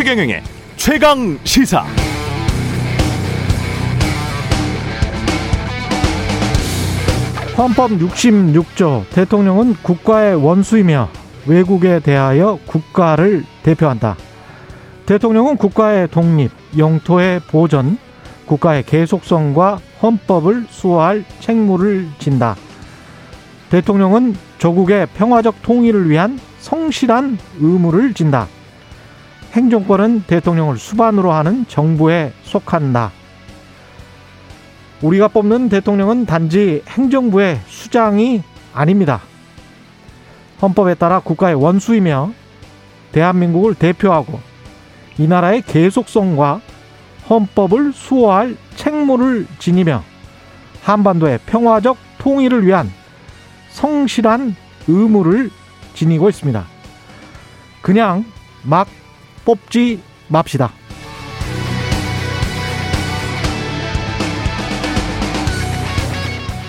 최경영의 최강 시사. 헌법 66조 대통령은 국가의 원수이며 외국에 대하여 국가를 대표한다. 대통령은 국가의 독립, 영토의 보전, 국가의 계속성과 헌법을 수호할 책무를 진다. 대통령은 조국의 평화적 통일을 위한 성실한 의무를 진다. 행정권은 대통령을 수반으로 하는 정부에 속한다. 우리가 뽑는 대통령은 단지 행정부의 수장이 아닙니다. 헌법에 따라 국가의 원수이며 대한민국을 대표하고 이 나라의 계속성과 헌법을 수호할 책무를 지니며 한반도의 평화적 통일을 위한 성실한 의무를 지니고 있습니다. 그냥 막 뽑지 맙시다.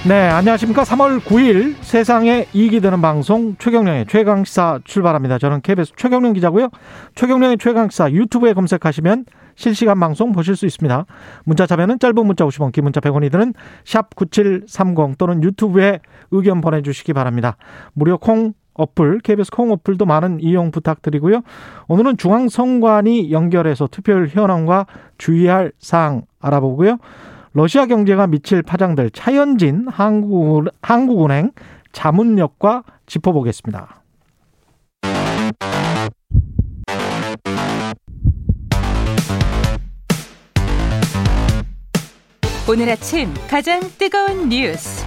네, 안녕하십니까. 3월 9일 세상에 이익이 되는 방송 최경령의 최강시사 출발합니다. 저는 KBS 최경령 기자고요. 최경령의 최강시사 유튜브에 검색하시면 실시간 방송 보실 수 있습니다. 문자 참여는 짧은 문자 50원, 긴 문자 100원이 드는 샵 9730 또는 유튜브에 의견 보내주시기 바랍니다. 무료 콩 어플, KBS 콩 어플도 많은 이용 부탁드리고요. 오늘은 중앙선관위 연결해서 투표율 현황과 주의할 사항 알아보고요. 러시아 경제가 미칠 파장들 차현진 한국, 한국은행 자문역과 짚어보겠습니다. 오늘 아침 가장 뜨거운 뉴스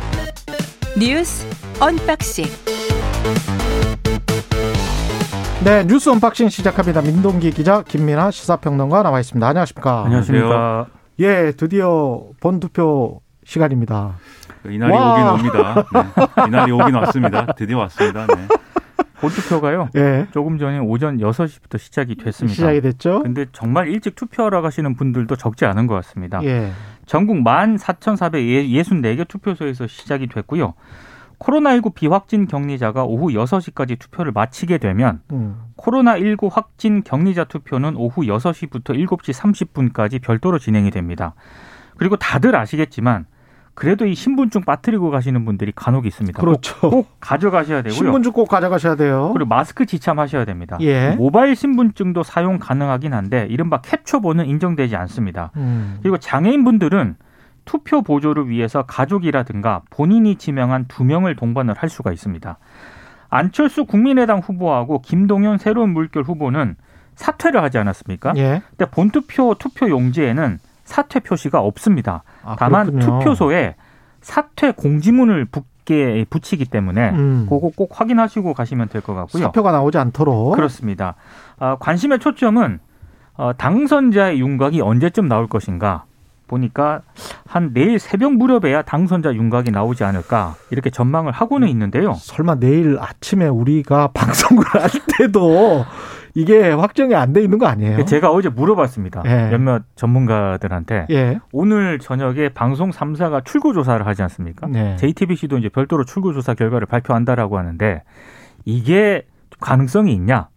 뉴스 언박싱 네 뉴스 unboxing 시작합니다. 민동기 기자 김민아 시사평론가 나와 있습니다. 안녕하십니까? 안녕하십니까? 예, 드디어 본투표 시간입니다. 이날이 와. 오긴 옵니다. 네. 이날이 오긴 왔습니다. 드디어 왔습니다. 네. 본투표가요. 예, 조금 전에 오전 6시부터 시작이 됐습니다. 시작이 됐죠. 근데 정말 일찍 투표하러 가시는 분들도 적지 않은 것 같습니다. 예, 전국 14,464개 투표소에서 시작이 됐고요. 코로나19 비확진 격리자가 오후 6시까지 투표를 마치게 되면 음, 코로나19 확진 격리자 투표는 오후 6시부터 7시 30분까지 별도로 진행이 됩니다. 그리고 다들 아시겠지만 그래도 이 신분증 빠뜨리고 가시는 분들이 간혹 있습니다. 꼭- 그렇죠. 꼭 가져가셔야 되고요. 신분증 꼭 가져가셔야 돼요. 그리고 마스크 지참하셔야 됩니다. 예. 모바일 신분증도 사용 가능하긴 한데 이른바 캡처본은 인정되지 않습니다. 음, 그리고 장애인 분들은 투표 보조를 위해서 가족이라든가 본인이 지명한 두 명을 동반을 할 수가 있습니다. 안철수 국민의당 후보하고 김동연 새로운 물결 후보는 사퇴를 하지 않았습니까? 예. 근데 본투표 투표 용지에는 사퇴 표시가 없습니다. 아, 다만 그렇군요. 투표소에 사퇴 공지문을 붙게 붙이기 때문에 음, 그거 꼭 확인하시고 가시면 될 것 같고요. 사표가 나오지 않도록. 그렇습니다. 아, 관심의 초점은 어, 당선자의 윤곽이 언제쯤 나올 것인가 보니까 한 내일 새벽 무렵에야 당선자 윤곽이 나오지 않을까 이렇게 전망을 하고는 있는데요. 설마 내일 아침에 우리가 방송을 할 때도 이게 확정이 안 돼 있는 거 아니에요? 제가 어제 물어봤습니다. 예. 몇몇 전문가들한테 예. 오늘 저녁에 방송 3사가 출구 조사를 하지 않습니까? 네. JTBC도 이제 별도로 출구 조사 결과를 발표한다라고 하는데 이게 가능성이 있냐?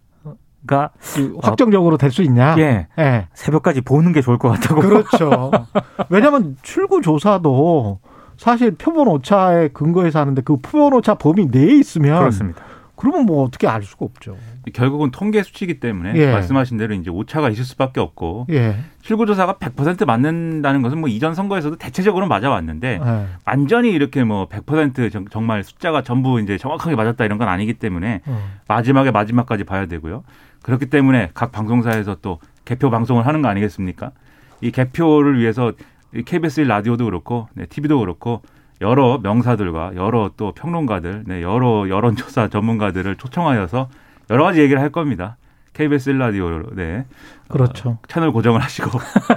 그러니까 그 확정적으로 될수 있냐? 예, 예. 새벽까지 보는 게 좋을 것 같다고. 그렇죠. 왜냐하면 출구 조사도 사실 표본 오차에 근거해서 하는데 그 표본 오차 범위 내에 있으면 그렇습니다. 그러면 뭐 어떻게 알 수가 없죠. 결국은 통계 수치이기 때문에 예. 말씀하신 대로 이제 오차가 있을 수밖에 없고 예. 출구조사가 100% 맞는다는 것은 뭐 이전 선거에서도 대체적으로 맞아왔는데 예. 완전히 이렇게 뭐 100% 정- 정말 숫자가 전부 이제 정확하게 맞았다 이런 건 아니기 때문에 어. 마지막에 마지막까지 봐야 되고요. 그렇기 때문에 각 방송사에서 또 개표 방송을 하는 거 아니겠습니까? 이 개표를 위해서 이 KBS 라디오도 그렇고 네, TV도 그렇고 여러 명사들과 여러 또 평론가들, 네, 여러 여론조사 전문가들을 초청하여서 여러 가지 얘기를 할 겁니다. KBS 라디오로 네 그렇죠. 채널 고정을 하시고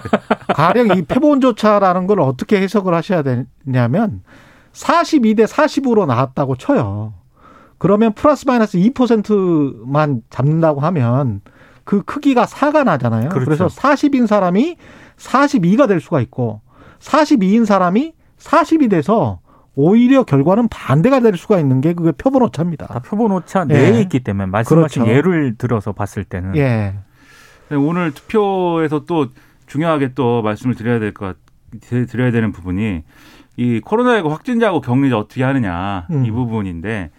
가령 이 표본조차라는 걸 어떻게 해석을 하셔야 되냐면 42대 40으로 나왔다고 쳐요. 그러면 플러스 마이너스 2%만 잡는다고 하면 그 크기가 4가 나잖아요. 그렇죠. 그래서 40인 사람이 42가 될 수가 있고 42인 사람이 40이 돼서 오히려 결과는 반대가 될 수가 있는 게 그게 표본 오차입니다. 다 표본 오차 예. 내에 있기 때문에 말씀하신 그렇죠. 예를 들어서 봤을 때는 예. 오늘 투표에서 또 중요하게 또 말씀을 드려야 될 것 드려야 되는 부분이 이 코로나19 확진자하고 격리자 어떻게 하느냐 음. 이 부분인데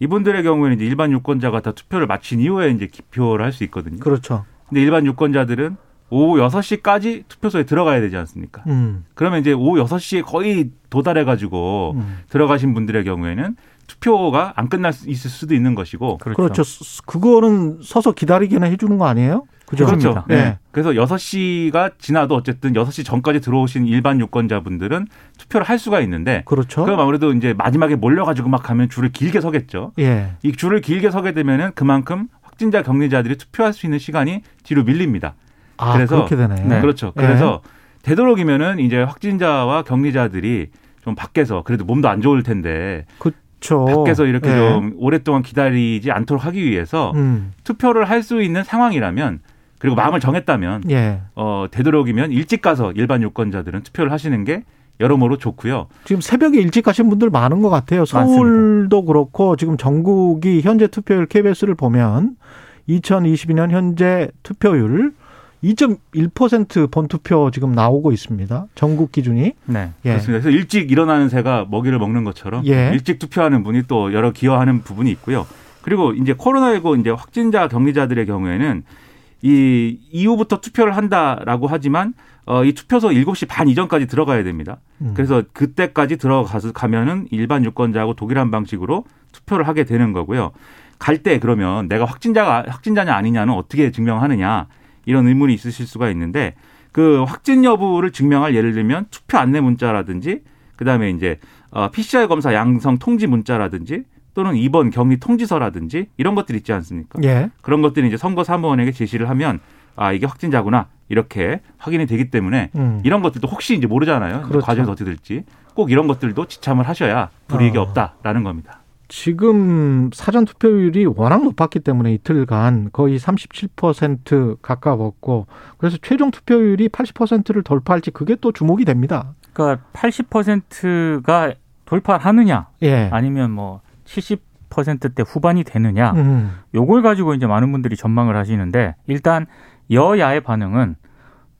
이분들의 경우에는 이제 일반 유권자가 다 투표를 마친 이후에 이제 기표를 할 수 있거든요. 그렇죠. 근데 일반 유권자들은 오후 6시까지 투표소에 들어가야 되지 않습니까? 음. 그러면 이제 오후 6시에 거의 도달해 가지고 음. 들어가신 분들의 경우에는 투표가 안 끝날 수 있을 수도 있는 것이고 그렇죠. 그렇죠. 스- 그거는 서서 기다리게나 해주는 거 아니에요? 그죠? 그렇죠. 그렇습니다. 네. 네. 그래서 6시가 지나도 어쨌든 6시 전까지 들어오신 일반 유권자분들은 투표를 할 수가 있는데 그렇죠. 그럼 아무래도 이제 마지막에 몰려 가지고 막 가면 줄을 길게 서겠죠. 예. 이 줄을 길게 서게 되면은 그만큼 확진자 격리자들이 투표할 수 있는 시간이 뒤로 밀립니다. 아, 그래서- 그렇게 되네. 네. 그렇죠. 예. 그래서 되도록이면은 이제 확진자와 격리자들이 좀 밖에서 그래도 몸도 안 좋을 텐데 그렇죠. 밖에서 이렇게 예. 좀 오랫동안 기다리지 않도록 하기 위해서 음. 투표를 할 수 있는 상황이라면 그리고 마음을 정했다면 예. 어 되도록이면 일찍 가서 일반 유권자들은 투표를 하시는 게 여러모로 좋고요. 지금 새벽에 일찍 가신 분들 많은 것 같아요. 서울도 그렇고 지금 전국이 현재 투표율 KBS를 보면 2022년 현재 투표율 2.1% 본투표 지금 나오고 있습니다. 전국 기준이. 네. 예. 그렇습니다. 그래서 일찍 일어나는 새가 먹이를 먹는 것처럼 예. 일찍 투표하는 분이 또 여러 기여하는 부분이 있고요. 그리고 이제 코로나19 이제 확진자 격리자들의 경우에는 이 이후부터 투표를 한다라고 하지만 어, 이 투표소 7시 반 이전까지 들어가야 됩니다. 음. 그래서 그때까지 들어가서 가면은 일반 유권자하고 독일한 방식으로 투표를 하게 되는 거고요. 갈 때 그러면 내가 확진자가 확진자냐 아니냐는 어떻게 증명하느냐 이런 의문이 있으실 수가 있는데 그 확진 여부를 증명할 예를 들면 투표 안내 문자라든지 그다음에 이제 어, PCR 검사 양성 통지 문자라든지 또는 입원 격리 통지서라든지 이런 것들이 있지 않습니까? 예. 그런 것들이 이제 선거 사무원에게 제시를 하면 아 이게 확진자구나 이렇게 확인이 되기 때문에 음. 이런 것들도 혹시 이제 모르잖아요. 그렇죠. 과정에서 어떻게 될지 꼭 이런 것들도 지참을 하셔야 불이익이 어. 없다라는 겁니다. 지금 사전 투표율이 워낙 높았기 때문에 이틀간 거의 37% 가까웠고 그래서 최종 투표율이 80%를 돌파할지 그게 또 주목이 됩니다. 그러니까 80%가 돌파하느냐 예. 아니면 뭐 70%대 후반이 되느냐 음. 요걸 가지고 이제 많은 분들이 전망을 하시는데 일단 여야의 반응은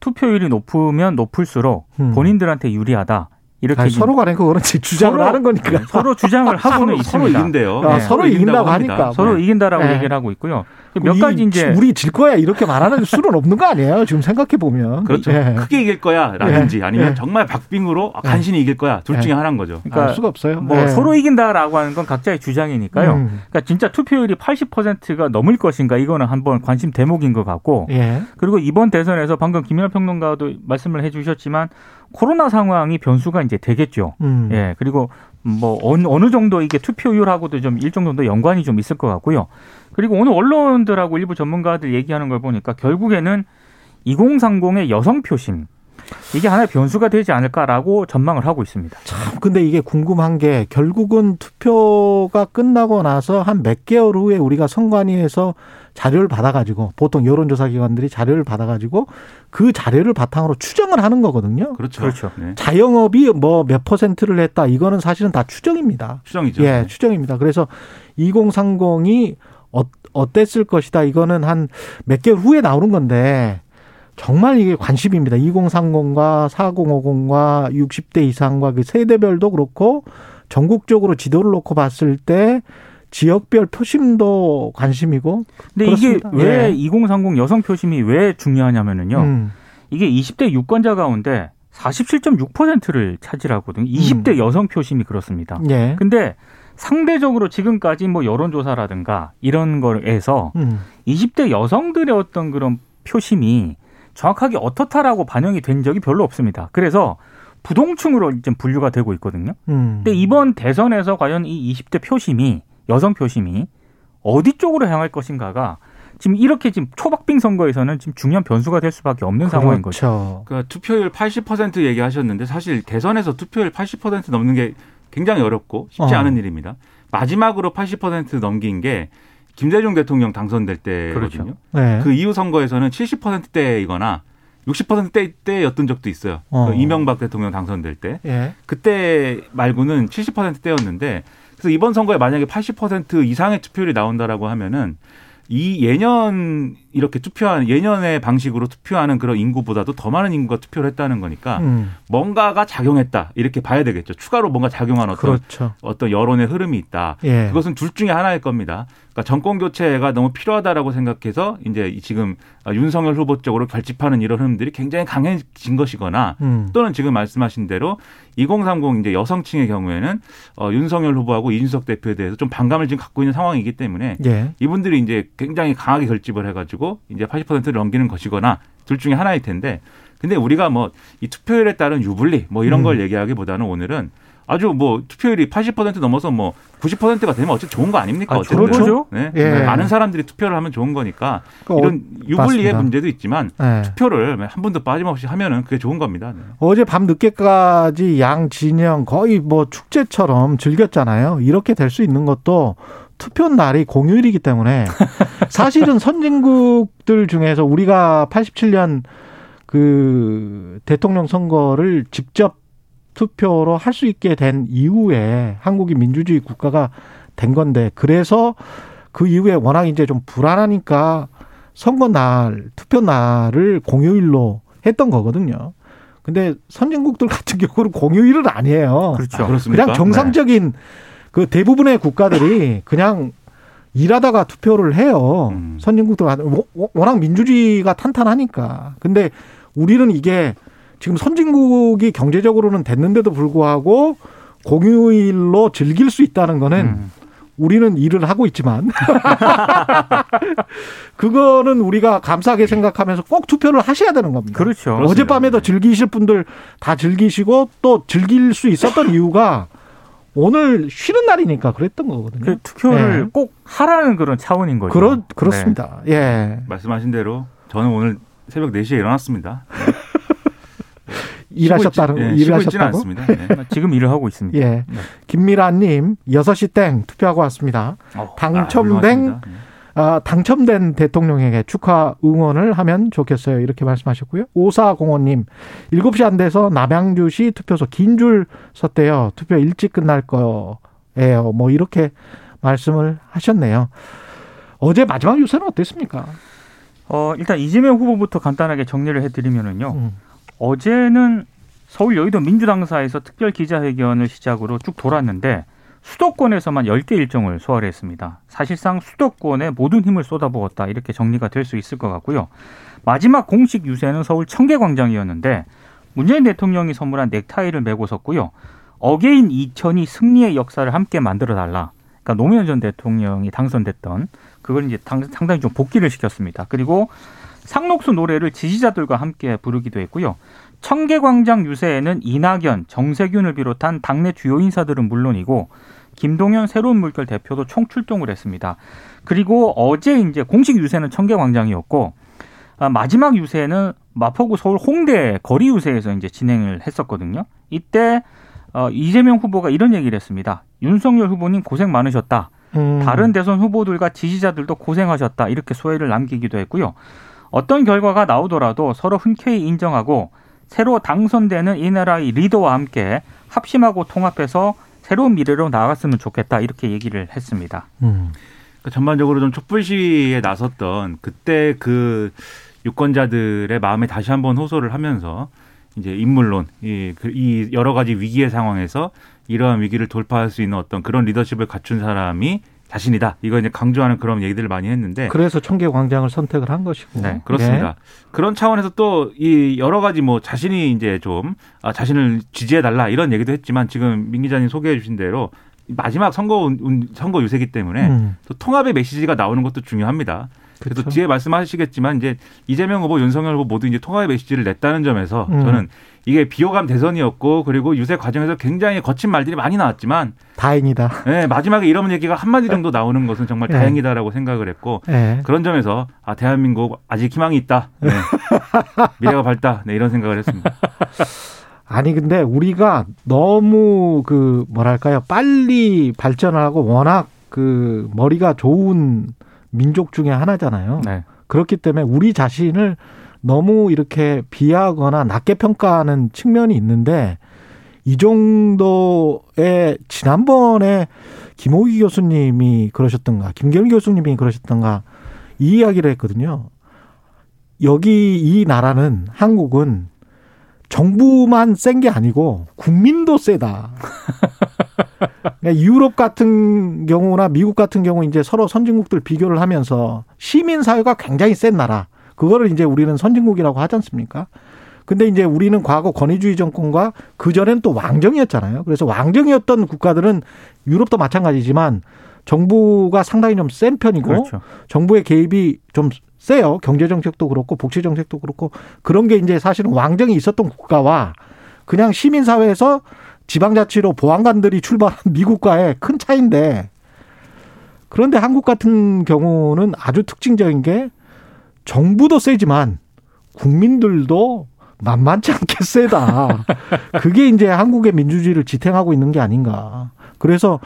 투표율이 높으면 높을수록 음. 본인들한테 유리하다 이렇게 아니, 서로 간에 그거는 지- 주장을 서로- 하는 거니까. 서로 주장을 하고는 서로, 서로 있습니다. 이긴대요. 아, 서로 이긴다고 하니까. 서로 네. 이긴다라고 네. 얘기를 하고 있고요. 몇 이- 가지 이제 우리 질 거야 이렇게 말하는 수는 없는 거 아니에요? 지금 생각해 보면. 그렇죠. 예. 크게 이길 거야라든지 예. 아니면 예. 정말 박빙으로 간신히 이길 거야 둘 중에 예. 하나인 거죠. 그러니까 알 수가 없어요. 뭐 예. 서로 이긴다라고 하는 건 각자의 주장이니까요. 음. 그러니까 진짜 투표율이 80%가 넘을 것인가 이거는 한번 관심 대목인 것 같고 예. 그리고 이번 대선에서 방금 김연아 평론가도 말씀을 해주셨지만 코로나 상황이 변수가 이제 되겠죠. 음. 예 그리고 뭐 어느, 어느 정도 이게 투표율하고도 좀 일정 정도 연관이 좀 있을 것 같고요. 그리고 오늘 언론들하고 일부 전문가들 얘기하는 걸 보니까 결국에는 2030의 여성 표심 이게 하나의 변수가 되지 않을까라고 전망을 하고 있습니다. 참 근데 이게 궁금한 게 결국은 투표가 끝나고 나서 한 몇 개월 후에 우리가 선관위에서 자료를 받아가지고 보통 여론조사 기관들이 자료를 받아가지고 그 자료를 바탕으로 추정을 하는 거거든요. 그렇죠. 그렇죠. 네. 자영업이 뭐 몇 퍼센트를 했다 이거는 사실은 다 추정입니다. 추정이죠. 예, 네. 추정입니다. 그래서 2030이 어, 어땠을 것이다. 이거는 한 몇 개월 후에 나오는 건데 정말 이게 관심입니다. 2030과 4050과 60대 이상과 그 세대별도 그렇고 전국적으로 지도를 놓고 봤을 때 지역별 표심도 관심이고 근데 그렇습니다. 이게 왜 예. 2030 여성 표심이 왜 중요하냐면은요. 음, 이게 20대 유권자 가운데 47.6%를 차지하거든요. 20대 음. 여성 표심이 그렇습니다. 예. 근데 상대적으로 지금까지 뭐 여론조사라든가 이런 거에서 음, 20대 여성들의 어떤 그런 표심이 정확하게 어떻다라고 반영이 된 적이 별로 없습니다. 그래서 부동층으로 이제 분류가 되고 있거든요. 음. 근데 이번 대선에서 과연 이 20대 표심이 여성 표심이 어디 쪽으로 향할 것인가가 지금 이렇게 지금 초박빙 선거에서는 지금 중요한 변수가 될 수밖에 없는 상황인 거죠. 그렇죠. 그러니까 투표율 80% 얘기하셨는데 사실 대선에서 투표율 80% 넘는 게 굉장히 어렵고 쉽지 어. 않은 일입니다. 마지막으로 80% 넘긴 게 김대중 대통령 당선될 때거든요. 그렇죠. 네. 그 이후 선거에서는 70%대이거나 60%대 때였던 적도 있어요. 어. 그 이명박 대통령 당선될 때. 예. 그때 말고는 70%대였는데 그래서 이번 선거에 만약에 80% 이상의 투표율이 나온다라고 하면은 이 예년 이렇게 투표한 예년의 방식으로 투표하는 그런 인구보다도 더 많은 인구가 투표를 했다는 거니까 음. 뭔가가 작용했다 이렇게 봐야 되겠죠. 추가로 뭔가 작용한 어떤 그렇죠. 어떤 여론의 흐름이 있다. 예. 그것은 둘 중에 하나일 겁니다. 그러니까 정권 교체가 너무 필요하다라고 생각해서 이제 지금 윤석열 후보 쪽으로 결집하는 이런 흐름들이 굉장히 강해진 것이거나 음. 또는 지금 말씀하신 대로 2030 이제 여성층의 경우에는 어, 윤석열 후보하고 이준석 대표에 대해서 좀 반감을 지금 갖고 있는 상황이기 때문에 예. 이분들이 이제 굉장히 강하게 결집을 해가지고 이제 80%를 넘기는 것이거나 둘 중에 하나일 텐데 근데 우리가 뭐 이 투표율에 따른 유불리 뭐 이런 음. 걸 얘기하기보다는 오늘은 아주 뭐 투표율이 80% 넘어서 뭐 90%가 되면 어쨌든 좋은 거 아닙니까? 아, 어쨌든 거죠. 네. 예. 많은 사람들이 투표를 하면 좋은 거니까 그 이런 유불리의. 문제도 있지만 예. 투표를 한 분도 빠짐없이 하면은 그게 좋은 겁니다. 네. 어제 밤 늦게까지 양 진영 거의 뭐 축제처럼 즐겼잖아요. 이렇게 될 수 있는 것도 투표 날이 공휴일이기 때문에 사실은 선진국들 중에서 우리가 87년 그 대통령 선거를 직접 투표로 할 수 있게 된 이후에 한국이 민주주의 국가가 된 건데 그래서 그 이후에 워낙 이제 좀 불안하니까 선거 날 투표 날을 공휴일로 했던 거거든요. 근데 선진국들 같은 경우는 공휴일은 아니에요. 그렇죠. 아? 그냥 정상적인 그 대부분의 국가들이 그냥 일하다가 투표를 해요. 음. 선진국들 워낙 민주주의가 탄탄하니까. 근데 우리는 이게 지금 선진국이 경제적으로는 됐는데도 불구하고 공휴일로 즐길 수 있다는 거는 음. 우리는 일을 하고 있지만 그거는 우리가 감사하게 생각하면서 꼭 투표를 하셔야 되는 겁니다. 그렇죠. 그렇습니다. 어젯밤에도 네. 즐기실 분들 다 즐기시고 또 즐길 수 있었던 이유가 오늘 쉬는 날이니까 그랬던 거거든요. 그 투표를 네. 꼭 하라는 그런 차원인 거죠. 그렇 그렇습니다. 예. 말씀하신 대로 저는 오늘 새벽 4시에 일어났습니다. 일하셨다는 있지- 예, 일하셨다고? 않습니다. 네. 네. 지금 일을 하고 있습니다. 예. 김미란 님 6시 땡 투표하고 왔습니다. 어, 당첨된 아. 네. 아, 당첨된 대통령에게 축하 응원을 하면 좋겠어요. 이렇게 말씀하셨고요. 오사공원님, 7시 안 돼서 남양주시 투표소 긴 줄 섰대요. 투표 일찍 끝날 거예요. 뭐 이렇게 말씀을 하셨네요. 어제 마지막 유세는 어땠습니까? 어, 일단 이재명 후보부터 간단하게 정리를 해드리면은요. 음, 어제는 서울 여의도 민주당사에서 특별 기자회견을 시작으로 쭉 돌았는데 수도권에서만 10개 일정을 소화를 했습니다. 사실상 수도권에 모든 힘을 쏟아부었다 이렇게 정리가 될 수 있을 것 같고요. 마지막 공식 유세는 서울 청계광장이었는데 문재인 대통령이 선물한 넥타이를 매고 섰고요. again 2002 승리의 역사를 함께 만들어 달라. 그러니까 노무현 전 대통령이 당선됐던 그걸 이제 당- 상당히 좀 복기를 시켰습니다. 그리고 상록수 노래를 지지자들과 함께 부르기도 했고요. 청계광장 유세에는 이낙연, 정세균을 비롯한 당내 주요 인사들은 물론이고 김동연 새로운 물결 대표도 총출동을 했습니다. 그리고 어제 이제 공식 유세는 청계광장이었고 아, 마지막 유세는 마포구 서울 홍대 거리 유세에서 이제 진행을 했었거든요. 이때 어, 이재명 후보가 이런 얘기를 했습니다. 윤석열 후보님 고생 많으셨다. 음. 다른 대선 후보들과 지지자들도 고생하셨다. 이렇게 소회를 남기기도 했고요. 어떤 결과가 나오더라도 서로 흔쾌히 인정하고 새로 당선되는 이 나라의 리더와 함께 합심하고 통합해서 새로운 미래로 나아갔으면 좋겠다. 이렇게 얘기를 했습니다. 음. 그러니까 전반적으로 좀 촛불 시위에 나섰던 그때 그 유권자들의 마음에 다시 한번 호소를 하면서 이제 인물론 이, 그- 이 여러 가지 위기의 상황에서 이러한 위기를 돌파할 수 있는 어떤 그런 리더십을 갖춘 사람이 자신이다. 이거 이제 강조하는 그런 얘기들을 많이 했는데 그래서 청계 광장을 선택을 한 것이고. 네, 그렇습니다. 그런 차원에서 또 이 여러 가지 뭐 자신이 이제 좀 아, 자신을 지지해 달라 이런 얘기도 했지만 지금 민 기자님 소개해 주신 대로 마지막 선거 선거 유세기 예. 때문에 음. 또 통합의 메시지가 나오는 것도 중요합니다. 그래서 그렇죠. 뒤에 말씀하시겠지만 이제 이재명 후보, 윤석열 후보 모두 이제 통합의 메시지를 냈다는 점에서 음. 저는 이게 비호감 대선이었고 그리고 유세 과정에서 굉장히 거친 말들이 많이 나왔지만 다행이다. 네, 마지막에 이런 얘기가 한 마디 정도 나오는 것은 정말 네. 다행이다라고 생각을 했고 예. 그런 점에서 아 대한민국 아직 희망이 있다. 네. 미래가 밝다. 네, 이런 생각을 했습니다. 아니 근데 우리가 너무 그 뭐랄까요 빨리 발전하고 워낙 그 머리가 좋은 민족 중에 하나잖아요. 네. 그렇기 때문에 우리 자신을 너무 이렇게 비하거나 낮게 평가하는 측면이 있는데 이 정도의 지난번에 김호기 교수님이 그러셨던가 김경일 교수님이 그러셨던가 이 이야기를 했거든요. 여기 이 나라는 한국은 정부만 센 게 아니고 국민도 세다. 그러니까 유럽 같은 경우나 미국 같은 경우 이제 서로 선진국들 비교를 하면서 시민 사회가 굉장히 센 나라. 그거를 이제 우리는 선진국이라고 하지 않습니까? 근데 이제 우리는 과거 권위주의 정권과 그전엔 또 왕정이었잖아요. 그래서 왕정이었던 국가들은 유럽도 마찬가지지만 정부가 상당히 좀 센 편이고 그렇죠. 정부의 개입이 좀 세요. 경제 정책도 그렇고 복지 정책도 그렇고 그런 게 이제 사실은 왕정이 있었던 국가와 그냥 시민 사회에서 지방자치로 보안관들이 출발한 미국과의 큰 차이인데 그런데 한국 같은 경우는 아주 특징적인 게 정부도 세지만 국민들도 만만치 않게 세다. 그게 이제 한국의 민주주의를 지탱하고 있는 게 아닌가. 그래서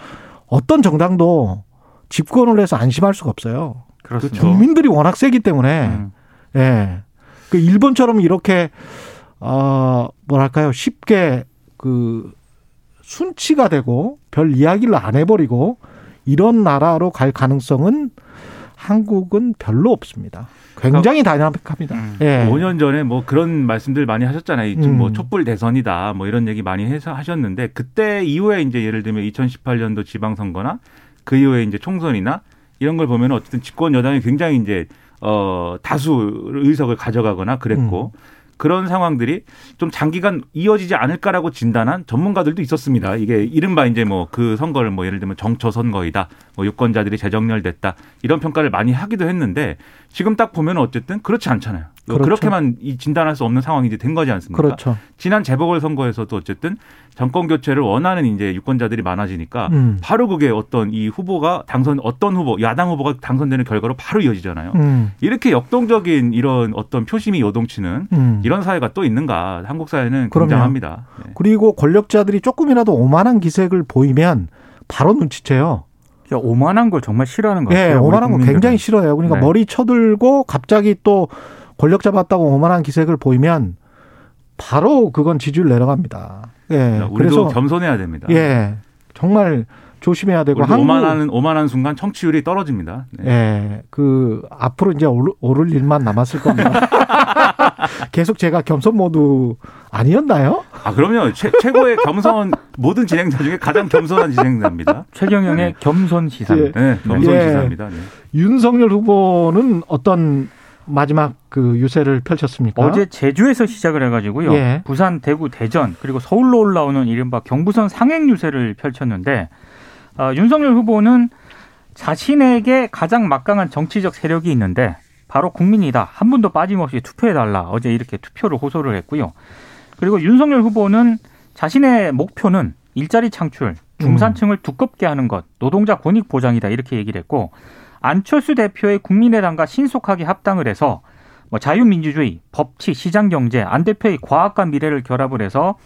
어떤 정당도 집권을 해서 안심할 수가 없어요. 그렇습니다. 국민들이 워낙 세기 때문에 음. 예. 그 일본처럼 이렇게 어 뭐랄까요 쉽게 그 순치가 되고 별 이야기를 안 해버리고 이런 나라로 갈 가능성은 한국은 별로 없습니다. 굉장히 다이나믹합니다. 음. 예. 5년 전에 뭐 그런 말씀들 많이 하셨잖아요. 지금 음. 뭐 촛불 대선이다 뭐 이런 얘기 많이 해서 하셨는데 그때 이후에 이제 예를 들면 2018년도 지방선거나 그 이후에 이제 총선이나 이런 걸 보면 어쨌든 집권 여당이 굉장히 이제 어 다수 의석을 가져가거나 그랬고 그런 상황들이 좀 장기간 이어지지 않을까라고 진단한 전문가들도 있었습니다. 이게 이른바 이제 뭐 그 선거를 뭐 예를 들면 정초 선거이다, 뭐 유권자들이 재정렬됐다 이런 평가를 많이 하기도 했는데 지금 딱 보면 어쨌든 그렇지 않잖아요. 그렇죠. 그렇게만 이 진단할 수 없는 상황이 이제 된 거지 않습니까? 그렇죠. 지난 재보궐 선거에서도 어쨌든 정권 교체를 원하는 이제 유권자들이 많아지니까 음. 바로 그게 어떤 이 후보가 당선 어떤 후보 야당 후보가 당선되는 결과로 바로 이어지잖아요. 음. 이렇게 역동적인 이런 어떤 표심이 요동치는 음. 이런 사회가 또 있는가? 한국 사회는. 굉장합니다. 네. 그리고 권력자들이 조금이라도 오만한 기색을 보이면 바로 눈치채요. 오만한 걸 정말 싫어하는 것 예, 같아요. 우리 오만한 거. 굉장히 싫어요. 그러니까 네. 머리 쳐들고 갑자기 또 권력 잡았다고 오만한 기색을 보이면 바로 그건 지지율 내려갑니다. 예. 우리도 그래서 겸손해야 됩니다. 예. 정말 조심해야 되고 한국 오만하는 오만한 순간 청취율이 떨어집니다. 네. 예. 그 앞으로 이제 오를, 오를 일만 남았을 겁니다. 계속 제가 겸손 모드 아니었나요? 아 그럼요. 최, 최고의 겸손 모든 진행자 중에 가장 겸손한 진행자입니다. 최경영의 겸손 시사입니다. 네, 겸손 예. 지사입니다. 네. 윤석열 후보는 어떤 마지막 그 유세를 펼쳤습니까? 어제 제주에서 시작을 해가지고요. 예. 부산, 대구, 대전 그리고 서울로 올라오는 이른바 경부선 상행 유세를 펼쳤는데 어, 윤석열 후보는 자신에게 가장 막강한 정치적 세력이 있는데 바로 국민이다. 한 분도 빠짐없이 투표해달라. 어제 이렇게 투표를 호소를 했고요. 그리고 윤석열 후보는 자신의 목표는 일자리 창출, 중산층을 두껍게 하는 것, 노동자 권익 보장이다. 이렇게 얘기를 했고 안철수 대표의 국민의당과 신속하게 합당을 해서 뭐 자유민주주의, 법치, 시장경제, 안 대표의 과학과 미래를 결합을 해서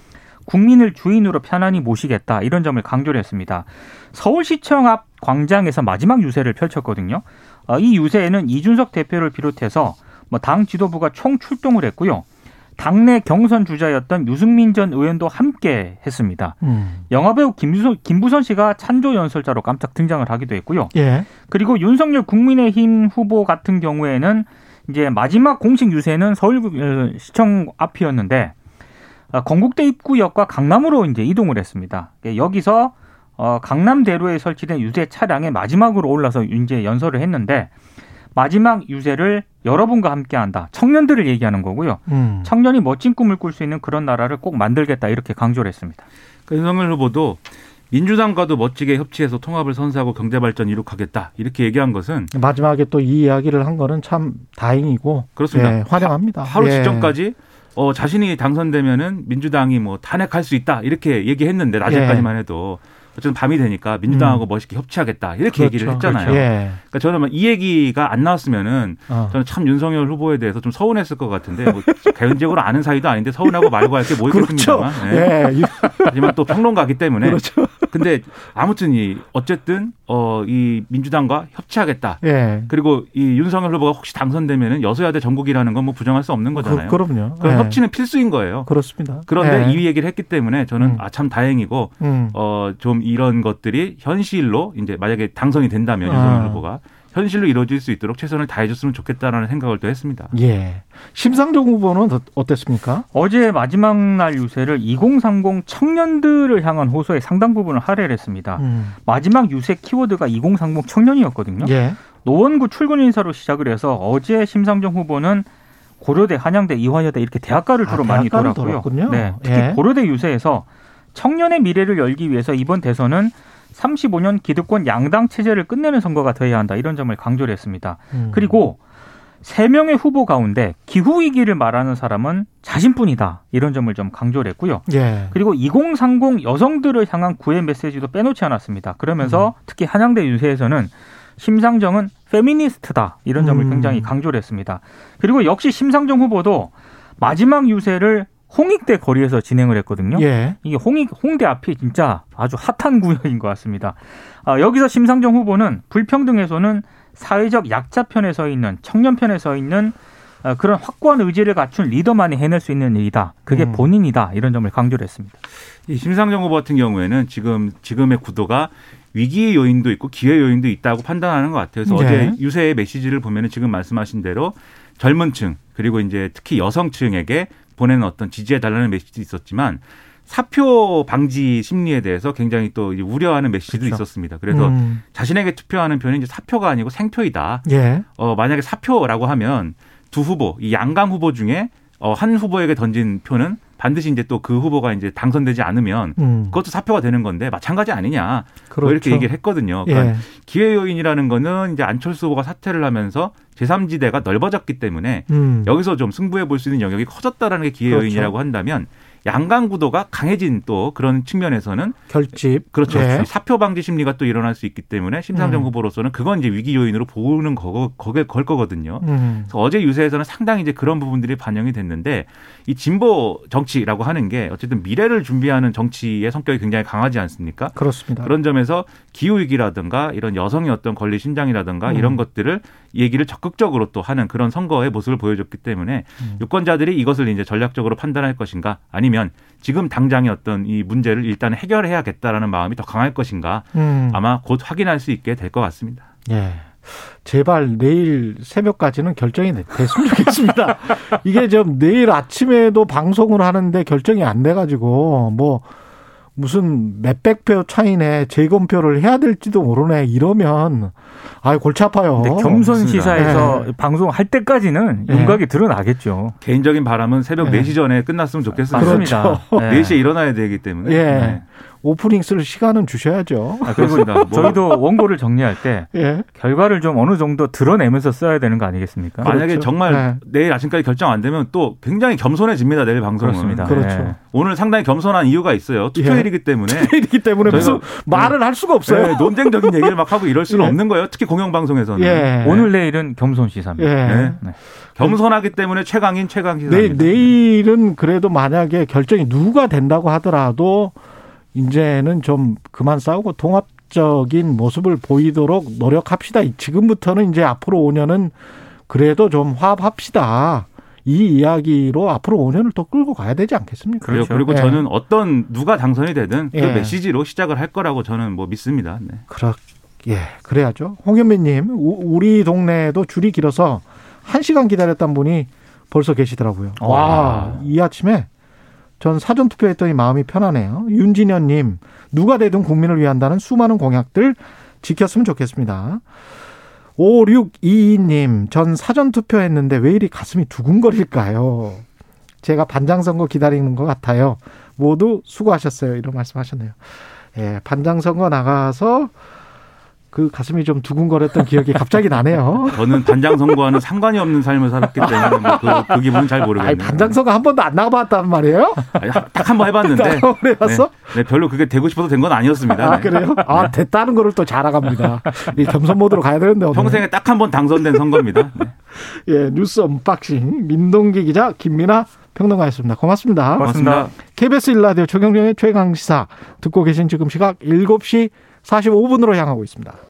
국민을 주인으로 편안히 모시겠다 이런 점을 강조를 했습니다. 서울시청 앞 광장에서 마지막 유세를 펼쳤거든요. 어, 이 유세에는 이준석 대표를 비롯해서 뭐당 지도부가 총 출동을 했고요. 당내 경선 주자였던 유승민 전 의원도 함께 했습니다. 음. 영화배우 김부선, 김부선 씨가 찬조 연설자로 깜짝 등장을 하기도 했고요. 예. 그리고 윤석열 국민의힘 후보 같은 경우에는 이제 마지막 공식 유세는 서울시청 앞이었는데 어, 건국대 입구역과 강남으로 이제 이동을 했습니다. 예, 여기서 어, 강남대로에 설치된 유세 차량에 마지막으로 올라서 이제 연설을 했는데 마지막 유세를 여러분과 함께한다. 청년들을 얘기하는 거고요. 음. 청년이 멋진 꿈을 꿀 수 있는 그런 나라를 꼭 만들겠다 이렇게 강조를 했습니다. 그 윤석열 후보도 민주당과도 멋지게 협치해서 통합을 선사하고 경제 발전 이룩하겠다 이렇게 얘기한 것은 마지막에 또 이 이야기를 한 거는 참 다행이고 그렇습니다. 예, 환영합니다. 하 루 예. 직전까지 어, 자신이 당선되면은 민주당이 뭐 탄핵할 수 있다 이렇게 얘기했는데 낮에까지만 해도 어쨌든 밤이 되니까 민주당하고 멋있게 협치하겠다 이렇게 얘기를 음. 그렇죠. 했잖아요. 예. 그러니까 저는 뭐이 얘기가 안 나왔으면은 어. 저는 참 윤석열 후보에 대해서 좀 서운했을 것 같은데 뭐 개인적으로 아는 사이도 아닌데 서운하고 말고 할 게뭐 그렇죠. 있겠습니다만. 네. 예. 하지만 또 평론가기 때문에. 그렇죠. 근데 아무튼 이 어쨌든 어이 민주당과 협치하겠다. 예. 그리고 이 윤석열 후보가 혹시 당선되면은 여소야대 전국이라는 건 뭐 부정할 수 없는 거잖아요. 그. 그럼 예. 협치는 필수인 거예요. 그렇습니다. 그런데 예. 이 얘기를 했기 때문에 저는 음. 아참 다행이고 음. 어좀 이런 것들이 현실로 이제 만약에 당선이 된다면 아. 윤석열 후보가 현실로 이루어질 수 있도록 최선을 다해줬으면 좋겠다라는 생각을 또 했습니다. 예. 심상정 후보는 어- 어땠습니까? 어제 마지막 날 유세를 2030 청년들을 향한 호소의 상당 부분을 할애했습니다. 음. 마지막 유세 키워드가 2030 청년이었거든요. 예. 노원구 출근 인사로 시작을 해서 어제 심상정 후보는 고려대, 한양대, 이화여대 이렇게 대학가를 아, 주로 많이 대학가를 돌았고요. 돌았군요. 네, 특히 예. 고려대 유세에서 청년의 미래를 열기 위해서 이번 대선은 35년 기득권 양당 체제를 끝내는 선거가 되어야 한다 이런 점을 강조를 했습니다. 음. 그리고 세 명의 후보 가운데 기후 위기를 말하는 사람은 자신뿐이다 이런 점을 좀 강조를 했고요. 예. 그리고 2030 여성들을 향한 구애 메시지도 빼놓지 않았습니다. 그러면서 음. 특히 한양대 유세에서는 심상정은 페미니스트다 이런 점을 음. 굉장히 강조를 했습니다. 그리고 역시 심상정 후보도 마지막 유세를 홍익대 거리에서 진행을 했거든요. 예. 이게 홍익 홍대 앞이 진짜 아주 핫한 구역인 것 같습니다. 아, 여기서 심상정 후보는 불평등에서는 사회적 약자 편에 서 있는 청년 편에 서 있는 아, 그런 확고한 의지를 갖춘 리더만이 해낼 수 있는 일이다. 그게 음. 본인이다. 이런 점을 강조를 했습니다. 이 심상정 후보 같은 경우에는 지금 지금의 구도가 위기의 요인도 있고 기회 요인도 있다고 판단하는 것 같아요. 그래서 네. 어제 유세의 메시지를 보면은 지금 말씀하신 대로 젊은층 그리고 이제 특히 여성층에게 보내는 어떤 지지해 달라는 메시지도 있었지만 사표 방지 심리에 대해서 굉장히 또 우려하는 메시지도 그렇죠. 있었습니다. 그래서 음. 자신에게 투표하는 표는 이제 사표가 아니고 생표이다. 예. 어, 만약에 사표라고 하면 두 후보, 이 양강 후보 중에 어, 한 후보에게 던진 표는 반드시 이제 또 그 후보가 이제 당선되지 않으면 음. 그것도 사표가 되는 건데 마찬가지 아니냐. 그렇죠. 뭐 이렇게 얘기를 했거든요. 그러니까 예. 기회 요인이라는 거는 이제 안철수 후보가 사퇴를 하면서 제3지대가 넓어졌기 때문에 음. 여기서 좀 승부해 볼 수 있는 영역이 커졌다라는 게 기회 그렇죠. 요인이라고 한다면 양강 구도가 강해진 또 그런 측면에서는 결집. 그렇죠. 예. 사표 방지 심리가 또 일어날 수 있기 때문에 심상정 음. 후보로서는 그건 이제 위기 요인으로 보는 거, 거기에 걸 거거든요. 음. 그래서 어제 유세에서는 상당히 이제 그런 부분들이 반영이 됐는데 이 진보 정치라고 하는 게 어쨌든 미래를 준비하는 정치의 성격이 굉장히 강하지 않습니까? 그렇습니다. 그런 점에서 기후 위기라든가 이런 여성의 어떤 권리 신장이라든가 음. 이런 것들을 얘기를 적극적으로 또 하는 그런 선거의 모습을 보여줬기 때문에 음. 유권자들이 이것을 이제 전략적으로 판단할 것인가 아니면 지금 당장의 어떤 이 문제를 일단 해결해야겠다라는 마음이 더 강할 것인가 음. 아마 곧 확인할 수 있게 될 것 같습니다. 예. 제발 내일 새벽까지는 결정이 됐으면 좋겠습니다. 이게 좀 내일 아침에도 방송을 하는데 결정이 안 돼가지고 뭐 무슨 몇백 표 차이네 재검표를 해야 될지도 모르네 이러면 아 골치 아파요. 근데 경선. 시사에서 예. 방송할 때까지는 예. 윤곽이 드러나겠죠. 개인적인 바람은 새벽 네. 4시 전에 끝났으면 좋겠습니다. 그렇죠. 맞습니다. 예. 4시에 일어나야 되기 때문에. 예. 네. 오프닝 쓸 시간은 주셔야죠. 아, 그리고. 뭐 저희도 원고를 정리할 때 예. 결과를 좀 어느 정도 드러내면서 써야 되는 거 아니겠습니까? 만약에 그렇죠. 정말 네. 내일 아침까지 결정 안 되면 또 굉장히 겸손해집니다. 내일 방송은. 그렇습니다. 그렇죠. 예. 오늘 상당히 겸손한 이유가 있어요. 투표일이기 때문에. 이기 때문에 무슨 말을 할 수가 없어요. 네, 논쟁적인 얘기를 막 하고 이럴 수는 예. 없는 거예요. 특히 공영방송에서는. 예. 오늘 내일은 겸손 시사입니다. 예. 네. 네. 겸손하기 때문에 최강인 최강 시사입니다. 내일, 내일은 그래도 만약에 결정이 누가 된다고 하더라도 이제는 좀 그만 싸우고 통합적인 모습을 보이도록 노력합시다. 지금부터는 이제 앞으로 5년은 그래도 좀 화합합시다. 이 이야기로 앞으로 5년을 또 끌고 가야 되지 않겠습니까? 그리고, 그렇죠. 그리고 예. 저는 어떤 누가 당선이 되든 그 예. 메시지로 시작을 할 거라고 저는 뭐 믿습니다. 네. 그렇, 예, 그래야죠. 홍현민님, 우- 우리 동네에도 줄이 길어서 한 시간 기다렸던 분이 벌써 계시더라고요. 와, 이 아침에 전 사전 투표했더니 마음이 편하네요. 윤진현님, 누가 되든 국민을 위한다는 수많은 공약들 지켰으면 좋겠습니다. 5622님, 전 사전 투표했는데 왜 이리 가슴이 두근거릴까요? 제가 반장선거 기다리는 것 같아요. 모두 수고하셨어요. 이런 말씀 하셨네요. 예, 반장선거 나가서 그 가슴이 좀 두근거렸던 기억이 갑자기 나네요. 저는 반장 선거와는 상관이 없는 삶을 살았기 때문에 뭐 그, 그 기분은 잘 모르겠네요. 아니, 반장선거 한 번도 안 나가봤단 말이에요? 딱 한 번 해봤는데 해봤어? 네, 네, 별로 그게 되고 싶어서 된 건 아니었습니다. 아, 네. 그래요? 아, 됐다는 거를 또 자랑합니다. 이 겸손 모드로 가야 되는데. 오늘. 평생에 딱 한 번 당선된 선거입니다. 네. 예, 뉴스 unboxing. 민동기 기자, 김민아 평론가였습니다. 고맙습니다. 고맙습니다. KBS 일라디오 최경영의 최강시사 듣고 계신 지금 시각 7시 45분으로 향하고 있습니다.